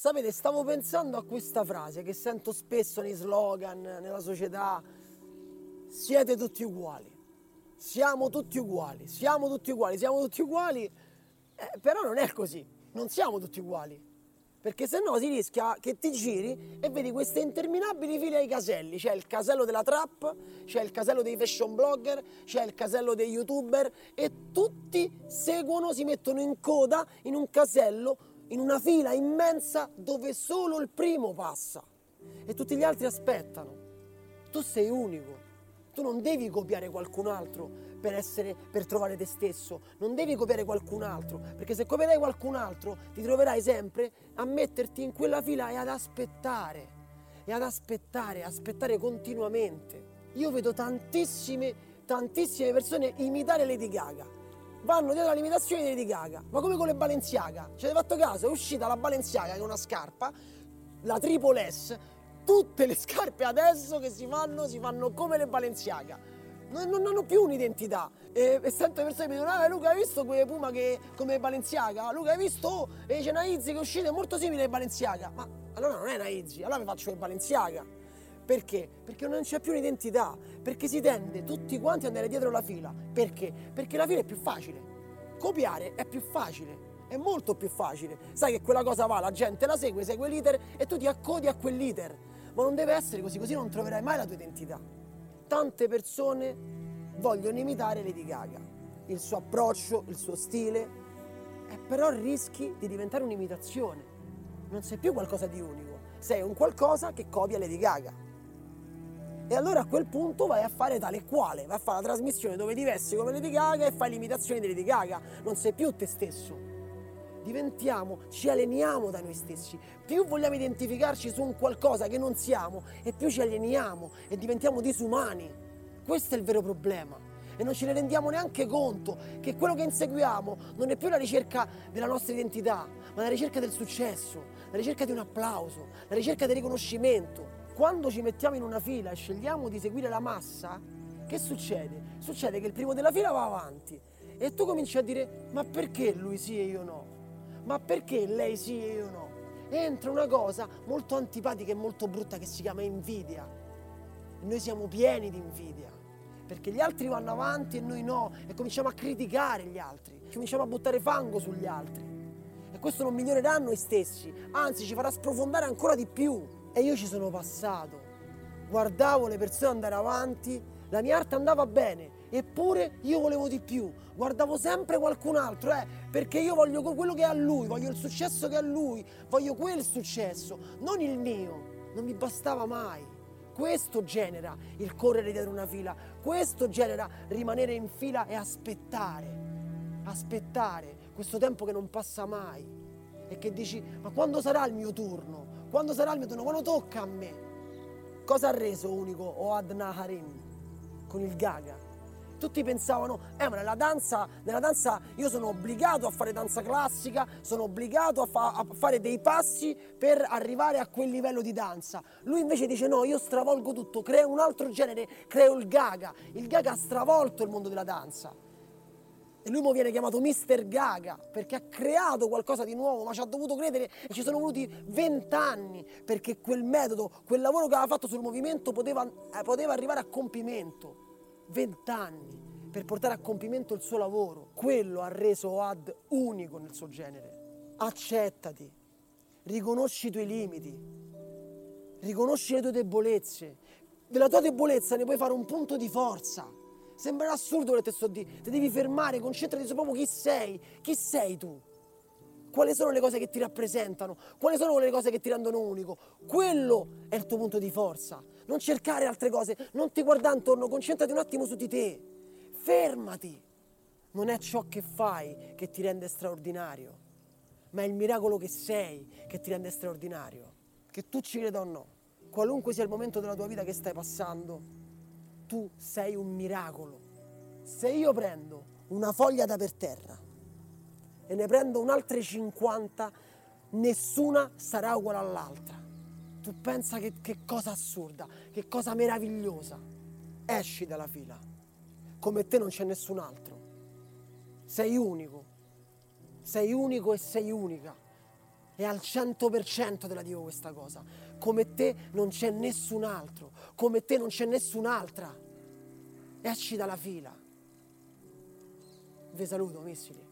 Sapete, stavo pensando a questa frase che sento spesso nei slogan, nella società. Siete tutti uguali. Siamo tutti uguali, siamo tutti uguali, siamo tutti uguali. Eh, però non è così, non siamo tutti uguali. Perché se no si rischia che ti giri e vedi queste interminabili file ai caselli. C'è il casello della trap, c'è il casello dei fashion blogger, c'è il casello dei youtuber e tutti seguono, si mettono in coda in un casello, in una fila immensa dove solo il primo passa e tutti gli altri aspettano. Tu sei unico, tu non devi copiare qualcun altro per, essere, per trovare te stesso, non devi copiare qualcun altro, perché se copierai qualcun altro ti troverai sempre a metterti in quella fila e ad aspettare, e ad aspettare, aspettare continuamente. Io vedo tantissime, tantissime persone imitare Lady Gaga. Vanno dietro l'imitazione di Lady Gaga, ma come con le Balenciaga. Ci avete fatto caso? È uscita la Balenciaga che è una scarpa, la Triple S, tutte le scarpe adesso che si fanno, si fanno come le Balenciaga non, non hanno più un'identità. E, e sento persone che mi dicono, ah Luca hai visto quelle Puma che come Balenciaga? Luca hai visto e c'è una Izzy che è uscita molto simile a Balenciaga? Ma allora non è una Izzy, allora mi faccio il Balenciaga. Perché? Perché non c'è più un'identità, perché si tende tutti quanti ad andare dietro la fila. Perché? Perché la fila è più facile. Copiare è più facile, è molto più facile. Sai che quella cosa va, la gente la segue, segue l'iter e tu ti accodi a quell'iter. Ma non deve essere così, così non troverai mai la tua identità tante persone vogliono imitare Lady Gaga, il suo approccio, il suo stile, e però rischi di diventare un'imitazione. Non sei più qualcosa di unico, sei un qualcosa che copia Lady Gaga. E allora a quel punto vai a fare tale e quale, vai a fare la trasmissione dove ti vesti come Lady Gaga e fai l'imitazione di Lady Gaga, non sei più te stesso diventiamo, ci alieniamo da noi stessi. Più vogliamo identificarci su un qualcosa che non siamo e più ci alieniamo e diventiamo disumani. Questo è il vero problema. E non ce ne rendiamo neanche conto che quello che inseguiamo non è più la ricerca della nostra identità, ma la ricerca del successo, la ricerca di un applauso, la ricerca del riconoscimento. Quando ci mettiamo in una fila e scegliamo di seguire la massa, che succede? Succede che il primo della fila va avanti e tu cominci a dire ma perché lui sì e io no? ma perché lei sì e io no? Entra una cosa molto antipatica e molto brutta che si chiama invidia. Noi siamo pieni di invidia, perché gli altri vanno avanti e noi no, e cominciamo a criticare gli altri, cominciamo a buttare fango sugli altri. E questo non migliorerà noi stessi, anzi ci farà sprofondare ancora di più. E io ci sono passato, guardavo le persone andare avanti, la mia arte andava bene, Eppure io volevo di più, guardavo sempre qualcun altro, eh, perché io voglio quello che ha lui, voglio il successo che ha lui, voglio quel successo, non il mio, non mi bastava mai. Questo genera il correre dietro una fila, questo genera rimanere in fila e aspettare, aspettare questo tempo che non passa mai e che dici ma quando sarà il mio turno? Quando sarà il mio turno? Quando tocca a me? Cosa ha reso unico Oad Naharin con il Gaga? tutti pensavano, eh ma nella danza, nella danza io sono obbligato a fare danza classica, sono obbligato a, fa, a, fare dei passi per arrivare a quel livello di danza. Lui invece dice no, io stravolgo tutto, creo un altro genere, creo il Gaga. Il Gaga ha stravolto il mondo della danza. E lui mo viene chiamato Mister Gaga perché ha creato qualcosa di nuovo, ma ci ha dovuto credere e ci sono voluti vent'anni perché quel metodo, quel lavoro che aveva fatto sul movimento poteva, eh, poteva arrivare a compimento vent'anni per portare a compimento il suo lavoro. Quello ha reso Oad unico nel suo genere. Accettati, riconosci i tuoi limiti, riconosci le tue debolezze. Della tua debolezza ne puoi fare un punto di forza. Sembra assurdo che te sto di, ti devi fermare, concentrati su proprio chi sei, chi sei tu. Quali sono le cose che ti rappresentano? Quali sono le cose che ti rendono unico? Quello è il tuo punto di forza. Non cercare altre cose, non ti guardare intorno, concentrati un attimo su di te. Fermati. Non è ciò che fai che ti rende straordinario, ma è il miracolo che sei che ti rende straordinario. Che tu ci creda o no, qualunque sia il momento della tua vita che stai passando, tu sei un miracolo. Se io prendo una foglia da per terra e ne prendo un'altra 50, nessuna sarà uguale all'altra. Tu pensa che, che cosa assurda, che cosa meravigliosa. Esci dalla fila. Come te non c'è nessun altro. Sei unico. Sei unico e sei unica. E al 100% te la dico questa cosa. Come te non c'è nessun altro. Come te non c'è nessun'altra. Esci dalla fila. Vi saluto, missili.